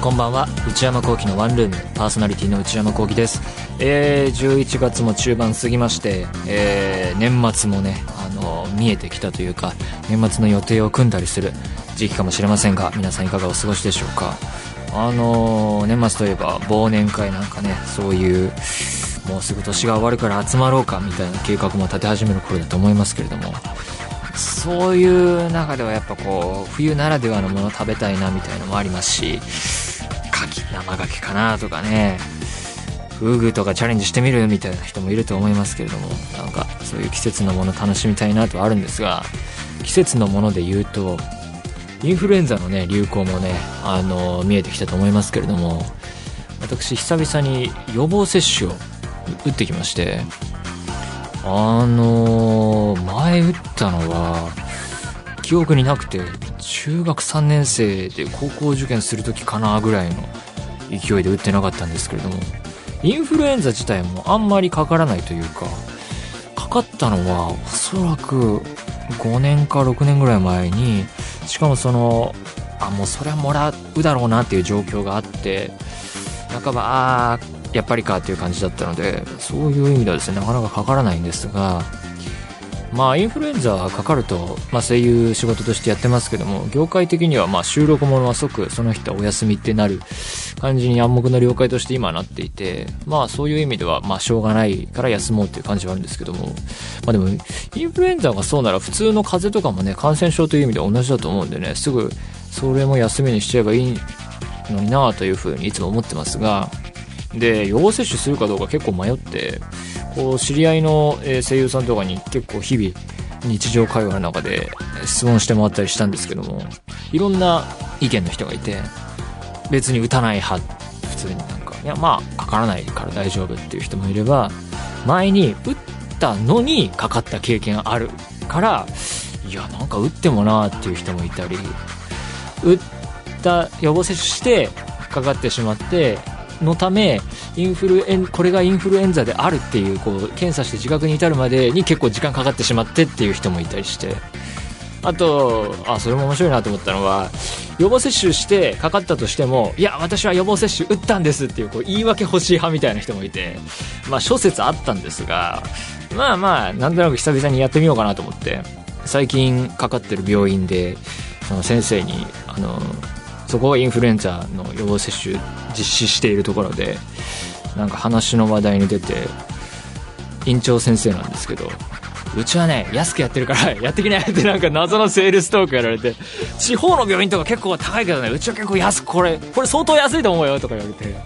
こんばんは。内山聖輝のワンルーム。パーソナリティの内山聖輝です。えー、11月も中盤過ぎまして、えー、年末もねあの見えてきたというか年末の予定を組んだりする時期かもしれませんが皆さんいかがお過ごしでしょうか。あのー年末といえば忘年会なんかねそういうもうすぐ年が終わるから集まろうかみたいな計画も立て始める頃だと思いますけれどもそういう中ではやっぱこう冬ならではのものを食べたいなみたいなのもありますし牡蠣生牡蠣かなとかねフグとかチャレンジしてみるみたいな人もいると思いますけれどもなんかそういう季節のもの楽しみたいなとはあるんですが季節のもので言うとインフルエンザのね流行もねあの見えてきたと思いますけれども私久々に予防接種を打ってきましてあの前打ったのは記憶になくて中学3年生で高校受験する時かなぐらいの勢いで打ってなかったんですけれどもインフルエンザ自体もあんまりかからないというかかかったのはおそらく5年か6年ぐらい前にしかもそのあもうそれはもらうだろうなっていう状況があって半ばああやっぱりかっていう感じだったのでそういう意味ではですねなかなかかからないんですがまあインフルエンザかかると、まあ、声優仕事としてやってますけども業界的にはまあ収録ものは即その人はお休みってなる感じに暗黙の了解として今なっていてまあそういう意味ではまあしょうがないから休もうっていう感じはあるんですけどもまあでもインフルエンザがそうなら普通の風邪とかもね感染症という意味では同じだと思うんでねすぐそれも休みにしちゃえばいいのになというふうにいつも思ってますがで予防接種するかどうか結構迷ってこう知り合いの声優さんとかに結構日々日常会話の中で質問して回ったりしたんですけどもいろんな意見の人がいて別に打たない派普通になんかいやまあかからないから大丈夫っていう人もいれば前に打ったのにかかった経験あるからいやなんか打ってもなーっていう人もいたり打った予防接種してかかってしまってのためインフルエンこれがインフルエンザであるっていうこう検査して自覚に至るまでに結構時間かかってしまってっていう人もいたりして。あとあそれも面白いなと思ったのは予防接種してかかったとしてもいや私は予防接種打ったんですっていうこう言い訳欲しい派みたいな人もいてまあ諸説あったんですがまあまあなんとなく久々にやってみようかなと思って最近かかってる病院でその先生にあのそこはインフルエンザの予防接種実施しているところでなんか話の話題に出て院長先生なんですけどうちはね安くやってるから やってきなよってなんか謎のセールストークやられて地方の病院とか結構高いけどねうちは結構安くこれこれ相当安いと思うよとか言われて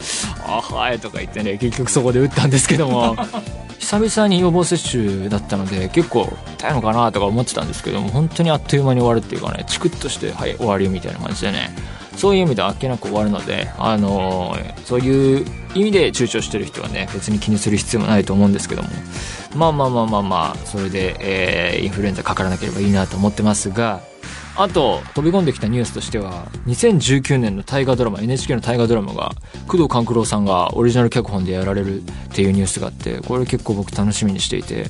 あはいとか言ってね結局そこで打ったんですけども 久々に予防接種だったので結構痛いのかなとか思ってたんですけども本当にあっという間に終わるっていうかねチクッとしてはい終わりみたいな感じでねそういう意味であっけなく終わるので、あのそういう意味で躊躇してる人はね別に気にする必要もないと思うんですけども。まあまあまあまあまあそれで、えーインフルエンザかからなければいいなと思ってますがあと飛び込んできたニュースとしては2019年の大河ドラマ NHK の大河ドラマが工藤官九郎さんがオリジナル脚本でやられるっていうニュースがあってこれ結構僕楽しみにしていて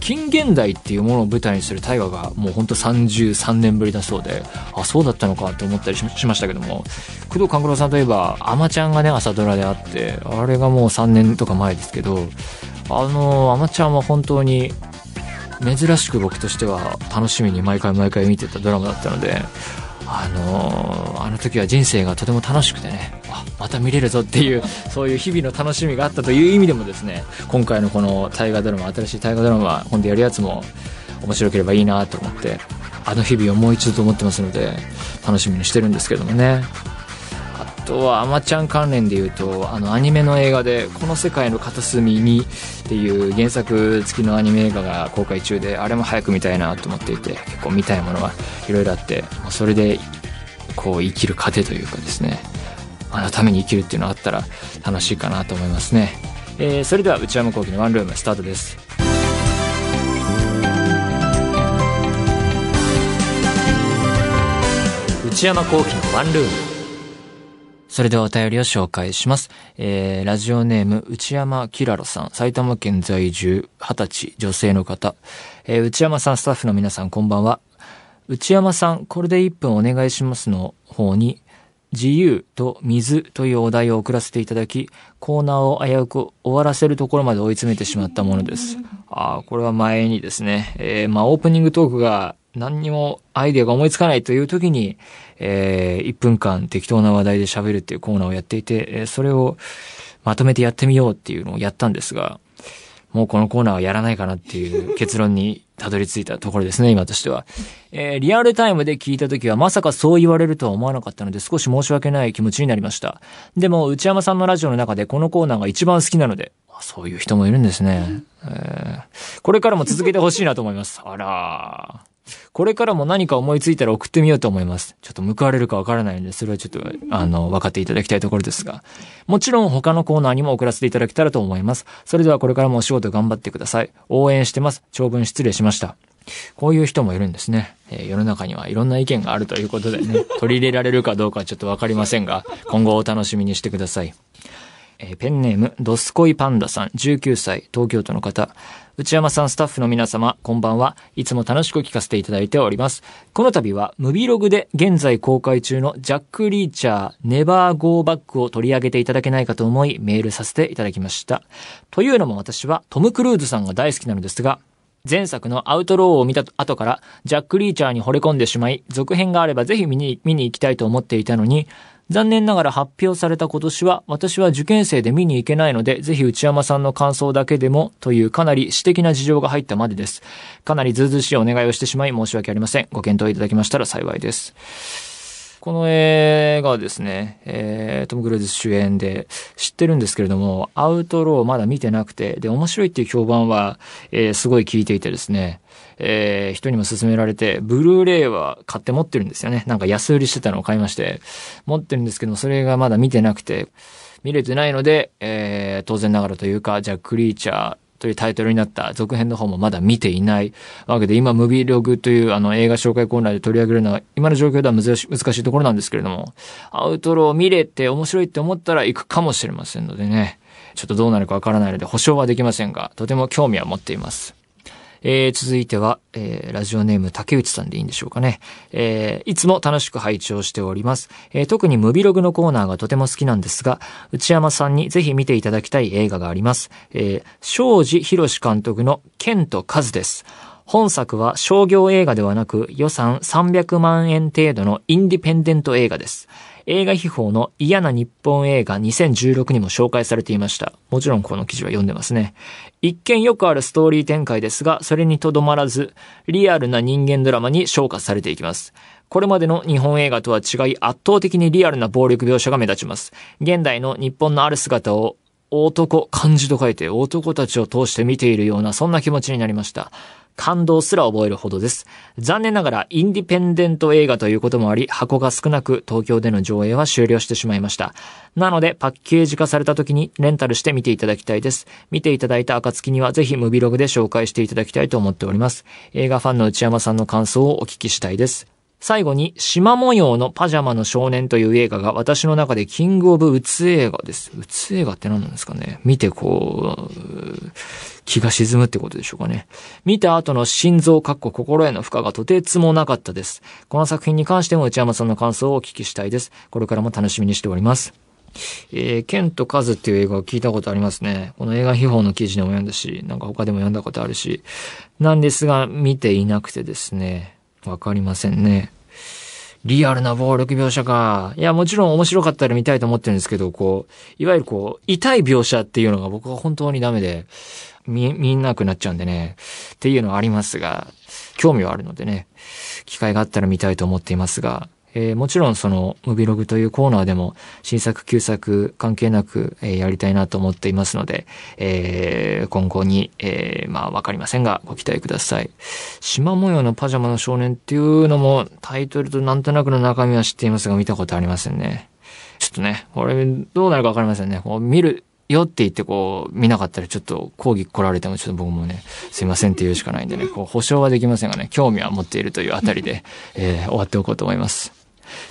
近現代っていうものを舞台にする大河がもうほんと33年ぶりだそうであそうだったのかって思ったりしましたけども工藤官九郎さんといえば「あまちゃん」がね朝ドラであってあれがもう3年とか前ですけどあのあまちゃんは本当に珍しく僕としては楽しみに毎回毎回見てたドラマだったのであのーあの時は人生がとても楽しくてねあまた見れるぞっていうそういう日々の楽しみがあったという意味でもですね今回のこの大河ドラマ新しい大河ドラマ今度やるやつも面白ければいいなと思ってあの日々をもう一度と思ってますので楽しみにしてるんですけどもね。とはアマちゃん関連で言うとあのアニメの映画で「この世界の片隅に」っていう原作付きのアニメ映画が公開中であれも早く見たいなと思っていて結構見たいものがいろいろあってそれでこう生きる糧というかですねあのために生きるっていうのがあったら楽しいかなと思いますね。えーそれでは内山聖輝のワンルームスタートです。内山聖輝のワンルーム。それではお便りを紹介します。えー、ラジオネーム、内山キラロさん、埼玉県在住、20歳、女性の方。えー、内山さん、スタッフの皆さん、こんばんは。内山さん、これで1分お願いしますの方に、自由と水というお題を送らせていただき、コーナーを危うく終わらせるところまで追い詰めてしまったものです。ああ、これは前にですね、えー、まあオープニングトークが何にもアイデアが思いつかないという時に、えー、1分間適当な話題で喋るっていうコーナーをやっていて、えーそれをまとめてやってみようっていうのをやったんですが、もうこのコーナーはやらないかなっていう結論にたどり着いたところですね、今としては。えーリアルタイムで聞いた時はまさかそう言われるとは思わなかったので少し申し訳ない気持ちになりました。でも、内山さんのラジオの中でこのコーナーが一番好きなので、そういう人もいるんですね。えーこれからも続けてほしいなと思います。あらーこれからも何か思いついたら送ってみようと思います。ちょっと報われるかわからないので、それはちょっと、あの、分かっていただきたいところですが。もちろん他のコーナーにも送らせていただけたらと思います。それではこれからもお仕事頑張ってください。応援してます。長文失礼しました。こういう人もいるんですね。えー世の中にはいろんな意見があるということでね、取り入れられるかどうかはちょっとわかりませんが、今後お楽しみにしてください。えペンネーム、ドスコイパンダさん、19歳、東京都の方。内山さん、スタッフの皆様、こんばんは。いつも楽しく聞かせていただいております。この度は、ムビログで現在公開中のジャック・リーチャー、ネバー・ゴー・バックを取り上げていただけないかと思い、メールさせていただきました。というのも私は、トム・クルーズさんが大好きなのですが、前作のアウトローを見た後から、ジャック・リーチャーに惚れ込んでしまい、続編があればぜひ見に、見に行きたいと思っていたのに、残念ながら発表された今年は、私は受験生で見に行けないので、ぜひ内山さんの感想だけでも、というかなり私的な事情が入ったまでです。かなりずうずしいお願いをしてしまい申し訳ありません。ご検討いただきましたら幸いです。この映画はですね、えー、トム・クルーズ主演で知ってるんですけれども、アウトローまだ見てなくて、で、面白いっていう評判は、えーすごい聞いていてですね、えー人にも勧められて、ブルーレイは買って持ってるんですよね。なんか安売りしてたのを買いまして、持ってるんですけども、それがまだ見てなくて、見れてないので、えー当然ながらというか、じゃあクリーチャーというタイトルになった続編の方もまだ見ていないわけで、今、ムビーログというあの映画紹介コーナーで取り上げるのは、今の状況では難し難しいところなんですけれども、アウトローを見れて面白いって思ったら行くかもしれませんのでね、ちょっとどうなるかわからないので保証はできませんが、とても興味は持っています。えー続いては、えーラジオネーム竹内さんでいいんでしょうかね。えーいつも楽しく拝聴しております。えー特にムビログのコーナーがとても好きなんですが、内山さんにぜひ見ていただきたい映画があります。えー、庄司博監督の剣と数です。本作は商業映画ではなく予算300万円程度のインディペンデント映画です。映画秘宝の嫌な日本映画2016にも紹介されていました。もちろんこの記事は読んでますね。一見よくあるストーリー展開ですが、それにとどまらず、リアルな人間ドラマに昇華されていきます。これまでの日本映画とは違い圧倒的にリアルな暴力描写が目立ちます。現代の日本のある姿を男、漢字と書いて男たちを通して見ているようなそんな気持ちになりました。感動すら覚えるほどです。残念ながらインディペンデント映画ということもあり、箱が少なく東京での上映は終了してしまいました。なのでパッケージ化された時にレンタルして見ていただきたいです。見ていただいた暁にはぜひムビログで紹介していただきたいと思っております。映画ファンの内山さんの感想をお聞きしたいです。最後に、縞模様のパジャマの少年という映画が私の中でキングオブうつ映画です。うつ映画って何なんですかね見てこう、気が沈むってことでしょうかね。見た後の心臓かっこ心への負荷がとてつもなかったです。この作品に関しても内山さんの感想をお聞きしたいです。これからも楽しみにしております。えー、ケンとカズっていう映画を聞いたことありますね。この映画秘宝の記事でも読んだし、なんか他でも読んだことあるし。なんですが、見ていなくてですね。わかりませんね。リアルな暴力描写か。いや、もちろん面白かったら見たいと思ってるんですけど、こう、いわゆるこう、痛い描写っていうのが僕は本当にダメで、見、見なくなっちゃうんでね。っていうのはありますが、興味はあるのでね、機会があったら見たいと思っていますが、えーもちろんその、ムビログというコーナーでも、新作、旧作関係なく、えーやりたいなと思っていますので、えー今後に、えーまあわかりませんが、ご期待ください。縞模様のパジャマの少年っていうのも、タイトルとなんとなくの中身は知っていますが、見たことありませんね。ちょっとね、これ、どうなるかわかりませんね。こう見るよって言ってこう、見なかったらちょっと抗議来られてもちょっと僕もね、すいませんって言うしかないんでね、こう、保証はできませんがね、興味は持っているというあたりで、えー、終わっておこうと思います。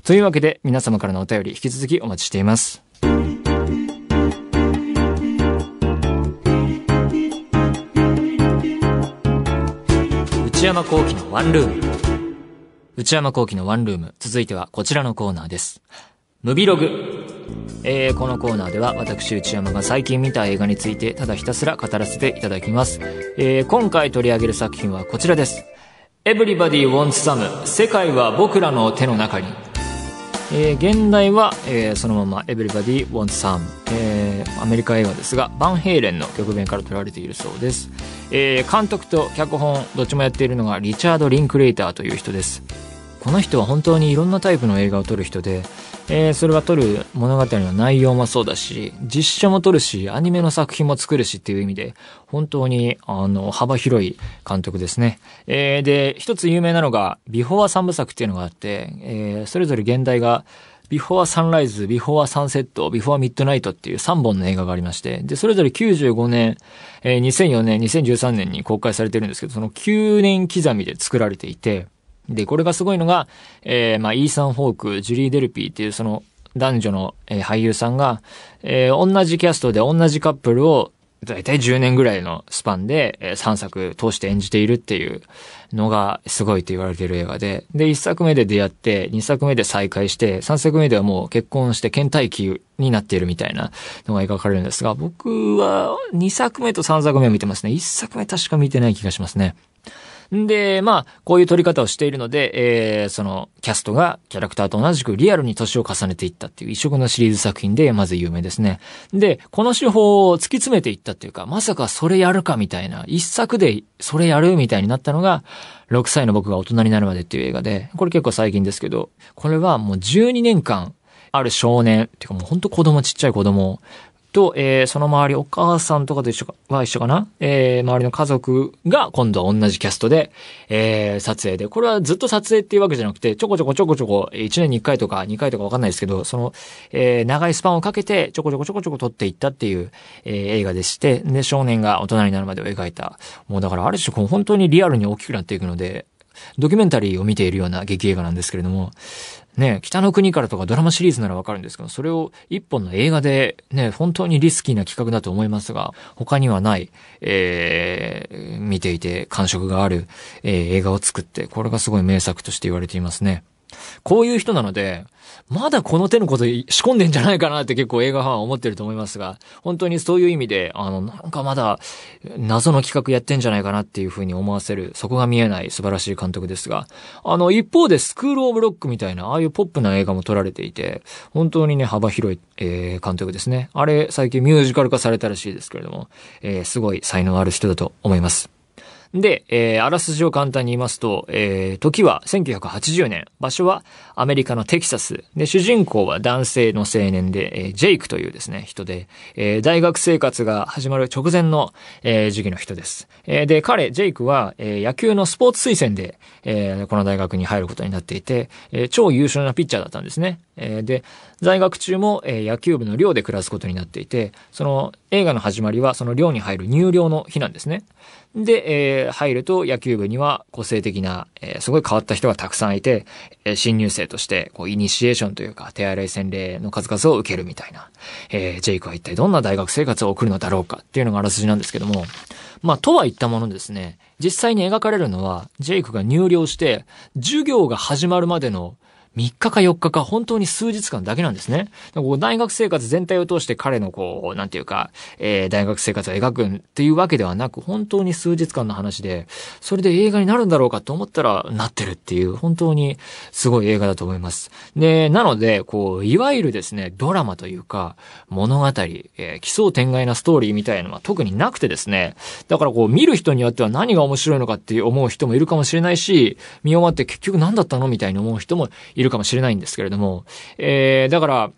というわけで、皆様からのお便り引き続きお待ちしています。内山幸喜のワンルーム。内山幸喜のワンルーム。続いてはこちらのコーナーです。ムビログ。えー、このコーナーでは私内山が最近見た映画についてただひたすら語らせていただきます。えー、今回取り上げる作品はこちらです。Everybody Wants Some 世界は僕らの手の中に。えー、現代は、えー、そのまま Everybody Wants Some、えー、アメリカ映画ですが、バンヘイレンの曲面から撮られているそうです。えー、監督と脚本、どっちもやっているのがリチャード・リンクレイターという人です。この人は本当にいろんなタイプの映画を撮る人で、えー、それは撮る物語の内容もそうだし、実写も撮るし、アニメの作品も作るしっていう意味で、本当に、あの、幅広い監督ですね。えー、で、一つ有名なのが、ビフォー三部作っていうのがあって、えー、それぞれ原題が、ビフォーサンライズ、ビフォーサンセット、ビフォーミッドナイトっていう3本の映画がありまして、で、それぞれ95年、えー、2004年、2013年に公開されてるんですけど、その9年刻みで作られていて、で、これがすごいのが、えー、まあ、イーサン・ホーク、ジュリー・デルピーっていうその男女の、えー、俳優さんが、えー、同じキャストで同じカップルを、だいたい10年ぐらいのスパンで、えー、3作通して演じているっていうのがすごいと言われている映画で、で、1作目で出会って、2作目で再会して、3作目ではもう結婚して倦怠期になっているみたいなのが描かれるんですが、僕は2作目と3作目を見てますね。1作目確か見てない気がしますね。で、まあ、こういう撮り方をしているので、えー、その、キャストがキャラクターと同じくリアルに年を重ねていったっていう異色のシリーズ作品で、まず有名ですね。で、この手法を突き詰めていったっていうか、まさかそれやるかみたいな、一作でそれやるみたいになったのが、6歳の僕が大人になるまでっていう映画で、これ結構最近ですけど、これはもう12年間、ある少年、っていうかもうほんと子供ちっちゃい子供と、えー、その周り、お母さんとかと一緒か、は一緒かな？えー、周りの家族が今度は同じキャストで、えー、撮影で、これはずっと撮影っていうわけじゃなくて、ちょこちょこちょこちょこ、1年に1回とか2回とかわかんないですけど、その、えー、長いスパンをかけて、ちょこちょこちょこちょこ撮っていったっていう、えー、映画でして、で、少年が大人になるまでを描いた。もうだからある種、本当にリアルに大きくなっていくので、ドキュメンタリーを見ているような劇映画なんですけれども、ね、北の国からとかドラマシリーズならわかるんですけど、それを一本の映画でね、本当にリスキーな企画だと思いますが、他にはない、えー、見ていて感触がある、えー、映画を作って、これがすごい名作として言われていますね。こういう人なので、まだこの手のこと仕込んでんじゃないかなって結構映画ファンは思ってると思いますが、本当にそういう意味で、あの、なんかまだ謎の企画やってんじゃないかなっていうふうに思わせる、そこが見えない素晴らしい監督ですが、あの、一方でスクールオブロックみたいな、ああいうポップな映画も撮られていて、本当にね、幅広い、えー、監督ですね。あれ、最近ミュージカル化されたらしいですけれども、えー、すごい才能ある人だと思います。で、えー、あらすじを簡単に言いますと、えー、時は1980年、場所はアメリカのテキサス。で、主人公は男性の青年で、えー、ジェイクというですね、人で、えー、大学生活が始まる直前の、えー、時期の人です。えー、で、彼、ジェイクは、えー、野球のスポーツ推薦で、えー、この大学に入ることになっていて、えー、超優秀なピッチャーだったんですね。えー、で、在学中も、えー、野球部の寮で暮らすことになっていて、その映画の始まりはその寮に入る入寮の日なんですね。で、えー、入ると野球部には個性的な、えー、すごい変わった人がたくさんいて、えー、新入生として、こう、イニシエーションというか、手洗い洗礼の数々を受けるみたいな、えー、ジェイクは一体どんな大学生活を送るのだろうかっていうのがあらすじなんですけども、まあ、とは言ったものですね、実際に描かれるのは、ジェイクが入寮して、授業が始まるまでの3日か4日か本当に数日間だけなんですね。大学生活全体を通して彼のこう、なんていうか、えー、大学生活を描くっていうわけではなく、本当に数日間の話で、それで映画になるんだろうかと思ったら、なってるっていう、本当にすごい映画だと思います。で、なので、こう、いわゆるですね、ドラマというか、物語、えー、奇想天外なストーリーみたいなのは特になくてですね、だからこう、見る人によっては何が面白いのかって思う人もいるかもしれないし、見終わって結局何だったのみたいに思う人もいるいるかもしれないんですけれども、えー、だか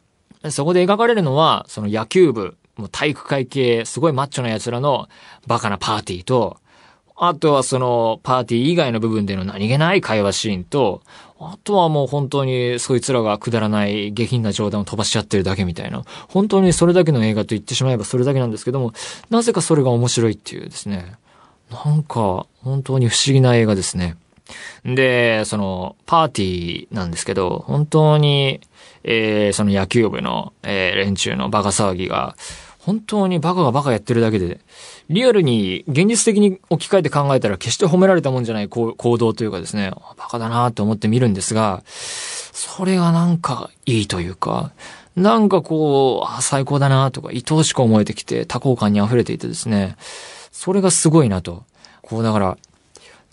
ら、そこで描かれるのは、その野球部、もう体育会系、すごいマッチョな奴らのバカなパーティーと、あとはそのパーティー以外の部分での何気ない会話シーンと、あとはもう本当にそいつらがくだらない下品な冗談を飛ばし合ってるだけみたいな。本当にそれだけの映画と言ってしまえばそれだけなんですけども、なぜかそれが面白いっていうですね。なんか、本当に不思議な映画ですね。で、その、パーティーなんですけど、本当に、えー、その野球部の、えー、連中のバカ騒ぎが、本当にバカがバカやってるだけで、リアルに現実的に置き換えて考えたら決して褒められたもんじゃない行動というかですね、バカだなと思って見るんですが、それがなんかいいというか、なんかこう、あ最高だなとか、愛おしく思えてきて、多幸感に溢れていてですね、それがすごいなと。こうだから、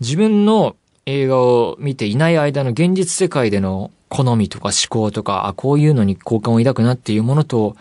自分の映画を見ていない間の現実世界での好みとか思考とか、あ、こういうのに好感を抱くなっていうものと、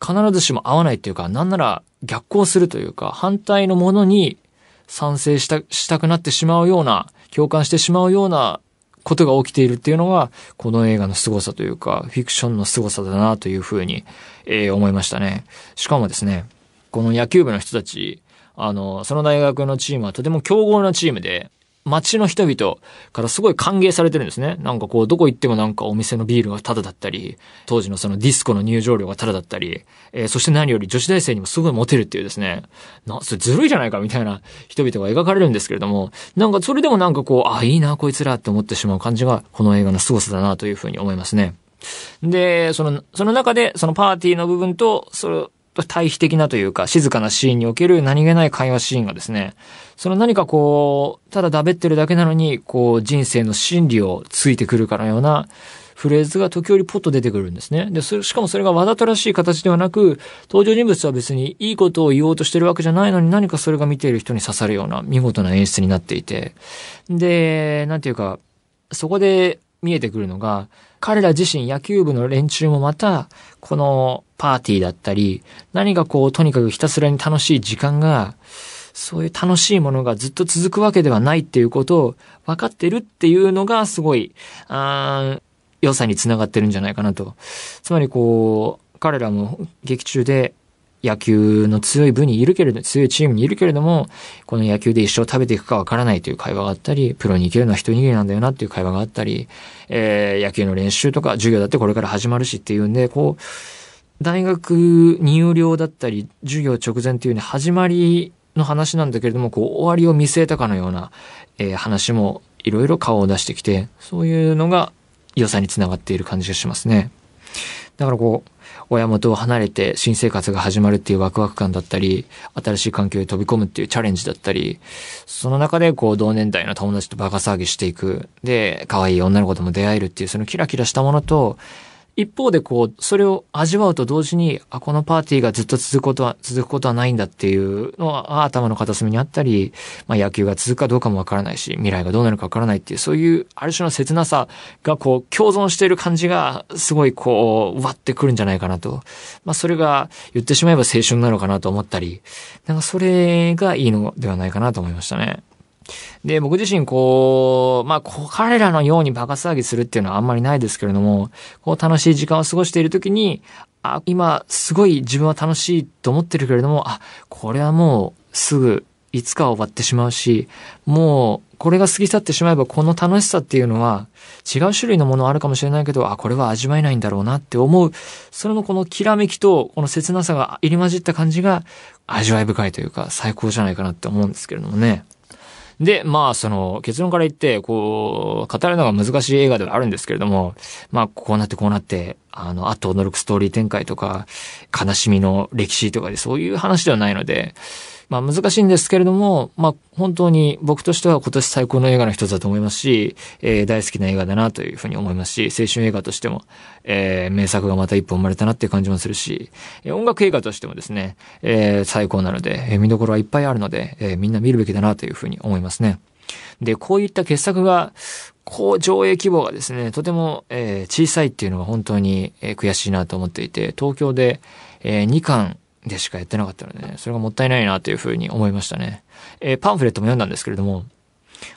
必ずしも合わないっていうか、なんなら逆行するというか、反対のものに賛成した、したくなってしまうような、共感してしまうようなことが起きているっていうのが、この映画の凄さというか、フィクションの凄さだなというふうに、えー、思いましたね。しかもですね、この野球部の人たち、あの、その大学のチームはとても強豪なチームで、街の人々からすごい歓迎されてるんですね。なんかこう、どこ行ってもなんかお店のビールがタダだったり、当時のそのディスコの入場料がタダだったり、えー、そして何より女子大生にもすごいモテるっていうですね、な、それずるいじゃないかみたいな人々が描かれるんですけれども、なんかそれでもなんかこう、あ、いいな、こいつらって思ってしまう感じが、この映画の凄さだなというふうに思いますね。で、その、その中で、そのパーティーの部分と、それ、対比的なというか、静かなシーンにおける何気ない会話シーンがですね、その何かこう、ただだべってるだけなのに、こう、人生の真理をついてくるかのような、フレーズが時折ポッと出てくるんですね。で、それ、しかもそれがわざとらしい形ではなく、登場人物は別にいいことを言おうとしてるわけじゃないのに何かそれが見ている人に刺さるような見事な演出になっていて。で、なんていうか、そこで見えてくるのが、彼ら自身野球部の連中もまた、このパーティーだったり、何かこう、とにかくひたすらに楽しい時間が、そういう楽しいものがずっと続くわけではないっていうことを分かってるっていうのがすごい、あ良さにつながってるんじゃないかなと。つまりこう、彼らも劇中で野球の強い部にいるけれど、強いチームにいるけれども、この野球で一生食べていくかわからないという会話があったり、プロに行けるのは一握りなんだよなっていう会話があったり、えー、野球の練習とか授業だってこれから始まるしっていうんで、こう、大学入寮だったり、授業直前っていうね、始まりの話なんだけれども、こう、終わりを見据えたかのような、えー、話もいろいろ顔を出してきて、そういうのが良さにつながっている感じがしますね。だからこう、親元を離れて新生活が始まるっていうワクワク感だったり、新しい環境に飛び込むっていうチャレンジだったり、その中でこう同年代の友達とバカ騒ぎしていく。で、可愛い女の子とも出会えるっていうそのキラキラしたものと、一方でこう、それを味わうと同時に、あ、このパーティーがずっと続くことは、続くことはないんだっていうのは頭の片隅にあったり、まあ野球が続くかどうかもわからないし、未来がどうなるかわからないっていう、そういうある種の切なさがこう、共存している感じが、すごいこう、わってくるんじゃないかなと。まあそれが言ってしまえば青春なのかなと思ったり、なんかそれがいいのではないかなと思いましたね。で、僕自身こう、まあ、こう彼らのようにバカ騒ぎするっていうのはあんまりないですけれども、こう楽しい時間を過ごしているときに、あ、今、すごい自分は楽しいと思ってるけれども、あ、これはもう、すぐ、いつか終わってしまうし、もう、これが過ぎ去ってしまえば、この楽しさっていうのは、違う種類のものあるかもしれないけど、あ、これは味わえないんだろうなって思う、それのこのきらめきと、この切なさが入り混じった感じが、味わい深いというか、最高じゃないかなって思うんですけれどもね。で、まあ、その、結論から言って、こう、語るのが難しい映画ではあるんですけれども、まあ、こうなってこうなって、あの、あっと驚くストーリー展開とか、悲しみの歴史とかでそういう話ではないので、まあ難しいんですけれども、まあ本当に僕としては今年最高の映画の一つだと思いますし、えー、大好きな映画だなというふうに思いますし、青春映画としても、えー、名作がまた一本生まれたなっていう感じもするし、えー、音楽映画としてもですね、えー、最高なので、えー、見どころはいっぱいあるので、えー、みんな見るべきだなというふうに思いますね。で、こういった傑作が、こう上映規模がですね、とても、えー、小さいっていうのが本当に、えー、悔しいなと思っていて、東京で、えー、2巻でしかやってなかったので、ね、それがもったいないなというふうに思いましたね。えー、パンフレットも読んだんですけれども、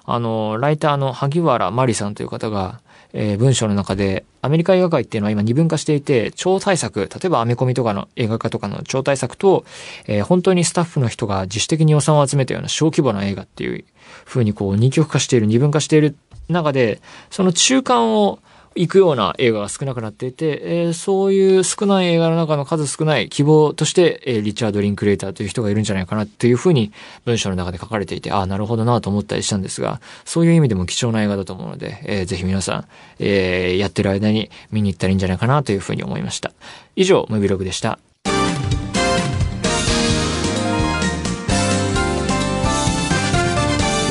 あの、ライターの萩原麻里さんという方が、えー文章の中で、アメリカ映画界っていうのは今二分化していて、超大作、例えばアメコミとかの映画化とかの超大作と、えー本当にスタッフの人が自主的に予算を集めたような小規模な映画っていう風にこう二極化している、二分化している中で、その中間を行くような映画が少なくなっていて、えーそういう少ない映画の中の数少ない希望として、えーリチャード・リンクレーターという人がいるんじゃないかなっていうふうに文章の中で書かれていて、ああ、なるほどなと思ったりしたんですが、そういう意味でも貴重な映画だと思うので、えーぜひ皆さん、えーやってる間に見に行ったらいいんじゃないかなというふうに思いました。以上、ムービログでした。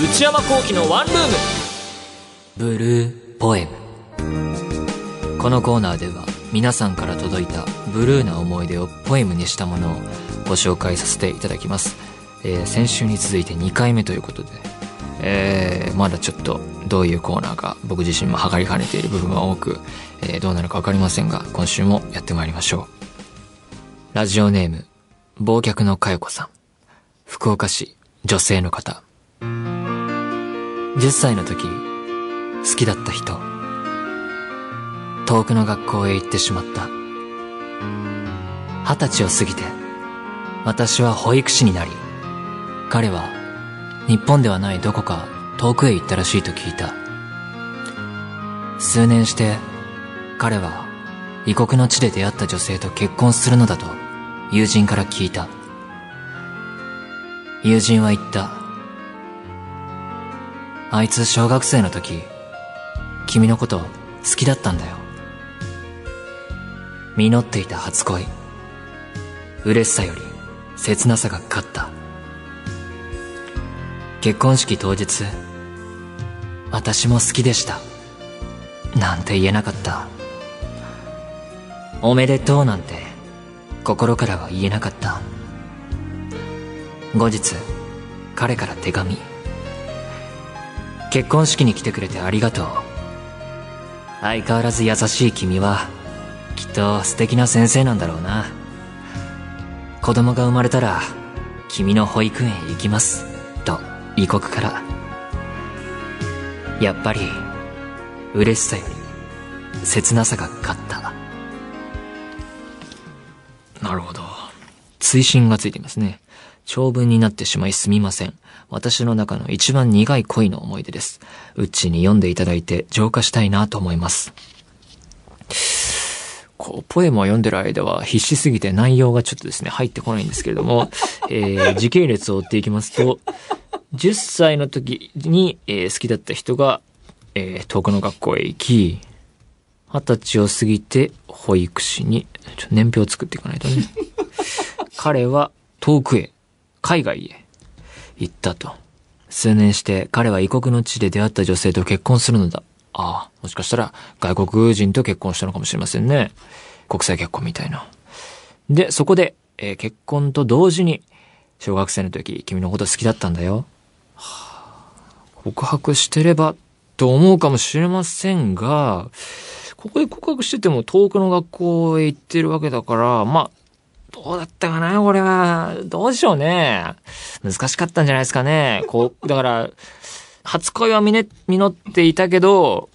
内山幸喜のワンルームブルーポエムこのコーナーでは皆さんから届いたブルーな思い出をポエムにしたものをご紹介させていただきます、えー先週に続いて2回目ということで、えーまだちょっとどういうコーナーか僕自身も測りかねている部分が多く、えーどうなるかわかりませんが今週もやってまいりましょう。ラジオネーム忘却の佳代子さん。福岡市女性の方。10歳の時好きだった人。遠くの学校へ行ってしまった。二十歳を過ぎて私は保育士になり彼は日本ではないどこか遠くへ行ったらしいと聞いた。数年して彼は異国の地で出会った女性と結婚するのだと友人から聞いた。友人は言った。あいつ小学生の時、君のこと好きだったんだよ。実っていた初恋。嬉しさより切なさが勝った。結婚式当日、私も好きでした。なんて言えなかった。おめでとうなんて心からは言えなかった。後日、彼から手紙。結婚式に来てくれてありがとう。相変わらず優しい君は、きっと素敵な先生なんだろうな。子供が生まれたら、君の保育園へ行きます。と、異国から。やっぱり、嬉しさより、切なさが勝った。なるほど。追伸がついていますね。長文になってしまいすみません。私の中の一番苦い恋の思い出です。うっちーに読んでいただいて浄化したいなと思います。こう、ポエムを読んでる間は必死すぎて内容がちょっとですね、入ってこないんですけれども、えー、時系列を追っていきますと、10歳の時に、えー好きだった人が、えー遠くの学校へ行き、二十歳を過ぎて保育士に、ちょ年表を作っていかないとね。彼は遠くへ、海外へ行ったと。数年して彼は異国の地で出会った女性と結婚するのだ。ああ、もしかしたら外国人と結婚したのかもしれませんね。国際結婚みたいな。で、そこで、えー結婚と同時に、小学生の時、君のこと好きだったんだよ。はあ告白してれば、と思うかもしれませんが、ここで告白してても遠くの学校へ行ってるわけだから、まあ、どうだったかなこれは。どうでしょうね。難しかったんじゃないですかね。こう、だから、初恋は実実っていたけど、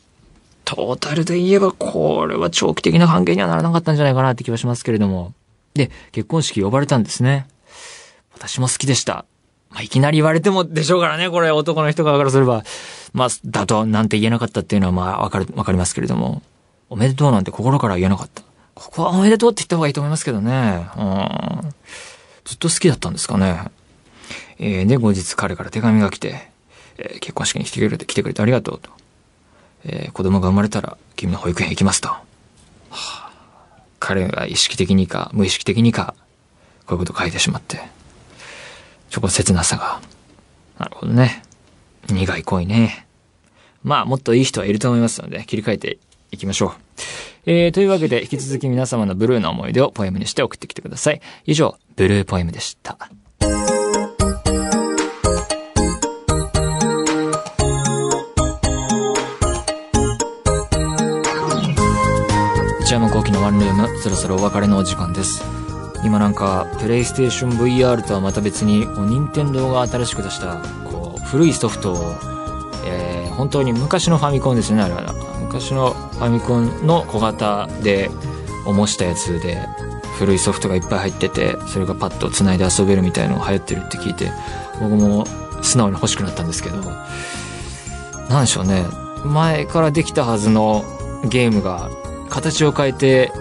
トータルで言えば、これは長期的な関係にはならなかったんじゃないかなって気はしますけれども。で、結婚式呼ばれたんですね。私も好きでした。まあ、いきなり言われてもでしょうからね、これ男の人側からすれば。まあ、だとなんて言えなかったっていうのはまあ、わかる、わかりますけれども。おめでとうなんて心から言えなかった。ここはおめでとうって言った方がいいと思いますけどね。うん。ずっと好きだったんですかね。えーで、後日彼から手紙が来て、えー結婚式に来てくれて、来てくれてありがとうと。えー子供が生まれたら、君の保育園行きますと。はあ彼が意識的にか、無意識的にか、こういうこと書いてしまって。ちょっと切なさが。なるほどね。苦い恋ね。まあ、もっといい人はいると思いますので、切り替えていきましょう。えー、というわけで、引き続き皆様のブルーな思い出をポエムにして送ってきてください。以上、ブルーポエムでした。山幸喜のワンルーム、そろそろお別れのお時間です。今なんか、プレイステーション VR とはまた別に、こう任天堂が新しく出した、こう、古いソフトを、えー、本当に昔のファミコンですね、あれは。昔のファミコンの小型で、模したやつで、古いソフトがいっぱい入ってて、それがパッと繋いで遊べるみたいのが流行ってるって聞いて、僕も素直に欲しくなったんですけど、なんでしょうね。前からできたはずのゲームが形を変えて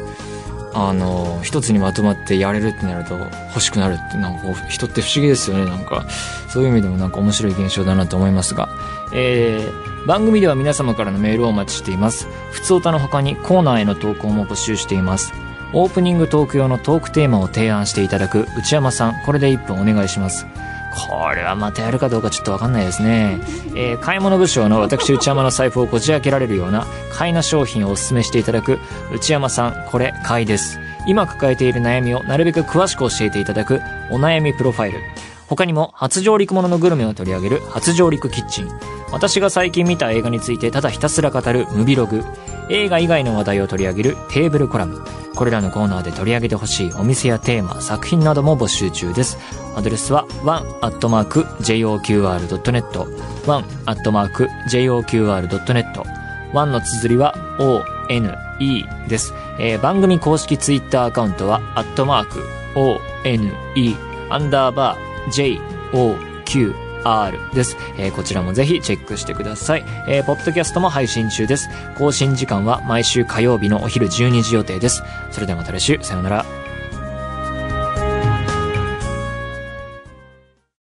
あの一つにまとまってやれるってなると欲しくなるってなんか人って不思議ですよね。なんかそういう意味でもなんか面白い現象だなと思いますが、えー、番組では皆様からのメールをお待ちしています。普通歌の他にコーナーへの投稿も募集しています。オープニングトーク用のトークテーマを提案していただく内山さんこれで1分お願いします。これはまたやるかどうかちょっとわかんないですね。えー、買い物部署の私内山の財布をこじ開けられるような買いな商品をお勧めしていただく内山さん、これ買いです。今抱えている悩みをなるべく詳しく教えていただくお悩みプロファイル。他にも初上陸もののグルメを取り上げる初上陸キッチン。私が最近見た映画についてただひたすら語るムビログ。映画以外の話題を取り上げるテーブルコラム。これらのコーナーで取り上げてほしいお店やテーマ、作品なども募集中です。アドレスは one.joqr.net one.joqr.net one の綴りは one です。えー、番組公式ツイッターアカウントは、アットマーク、one、アンダーバー、R です。えー、こちらもぜひチェックしてください。えー、ポッドキャストも配信中です。更新時間は毎週火曜日のお昼12時予定です。それではまた来週、さようなら。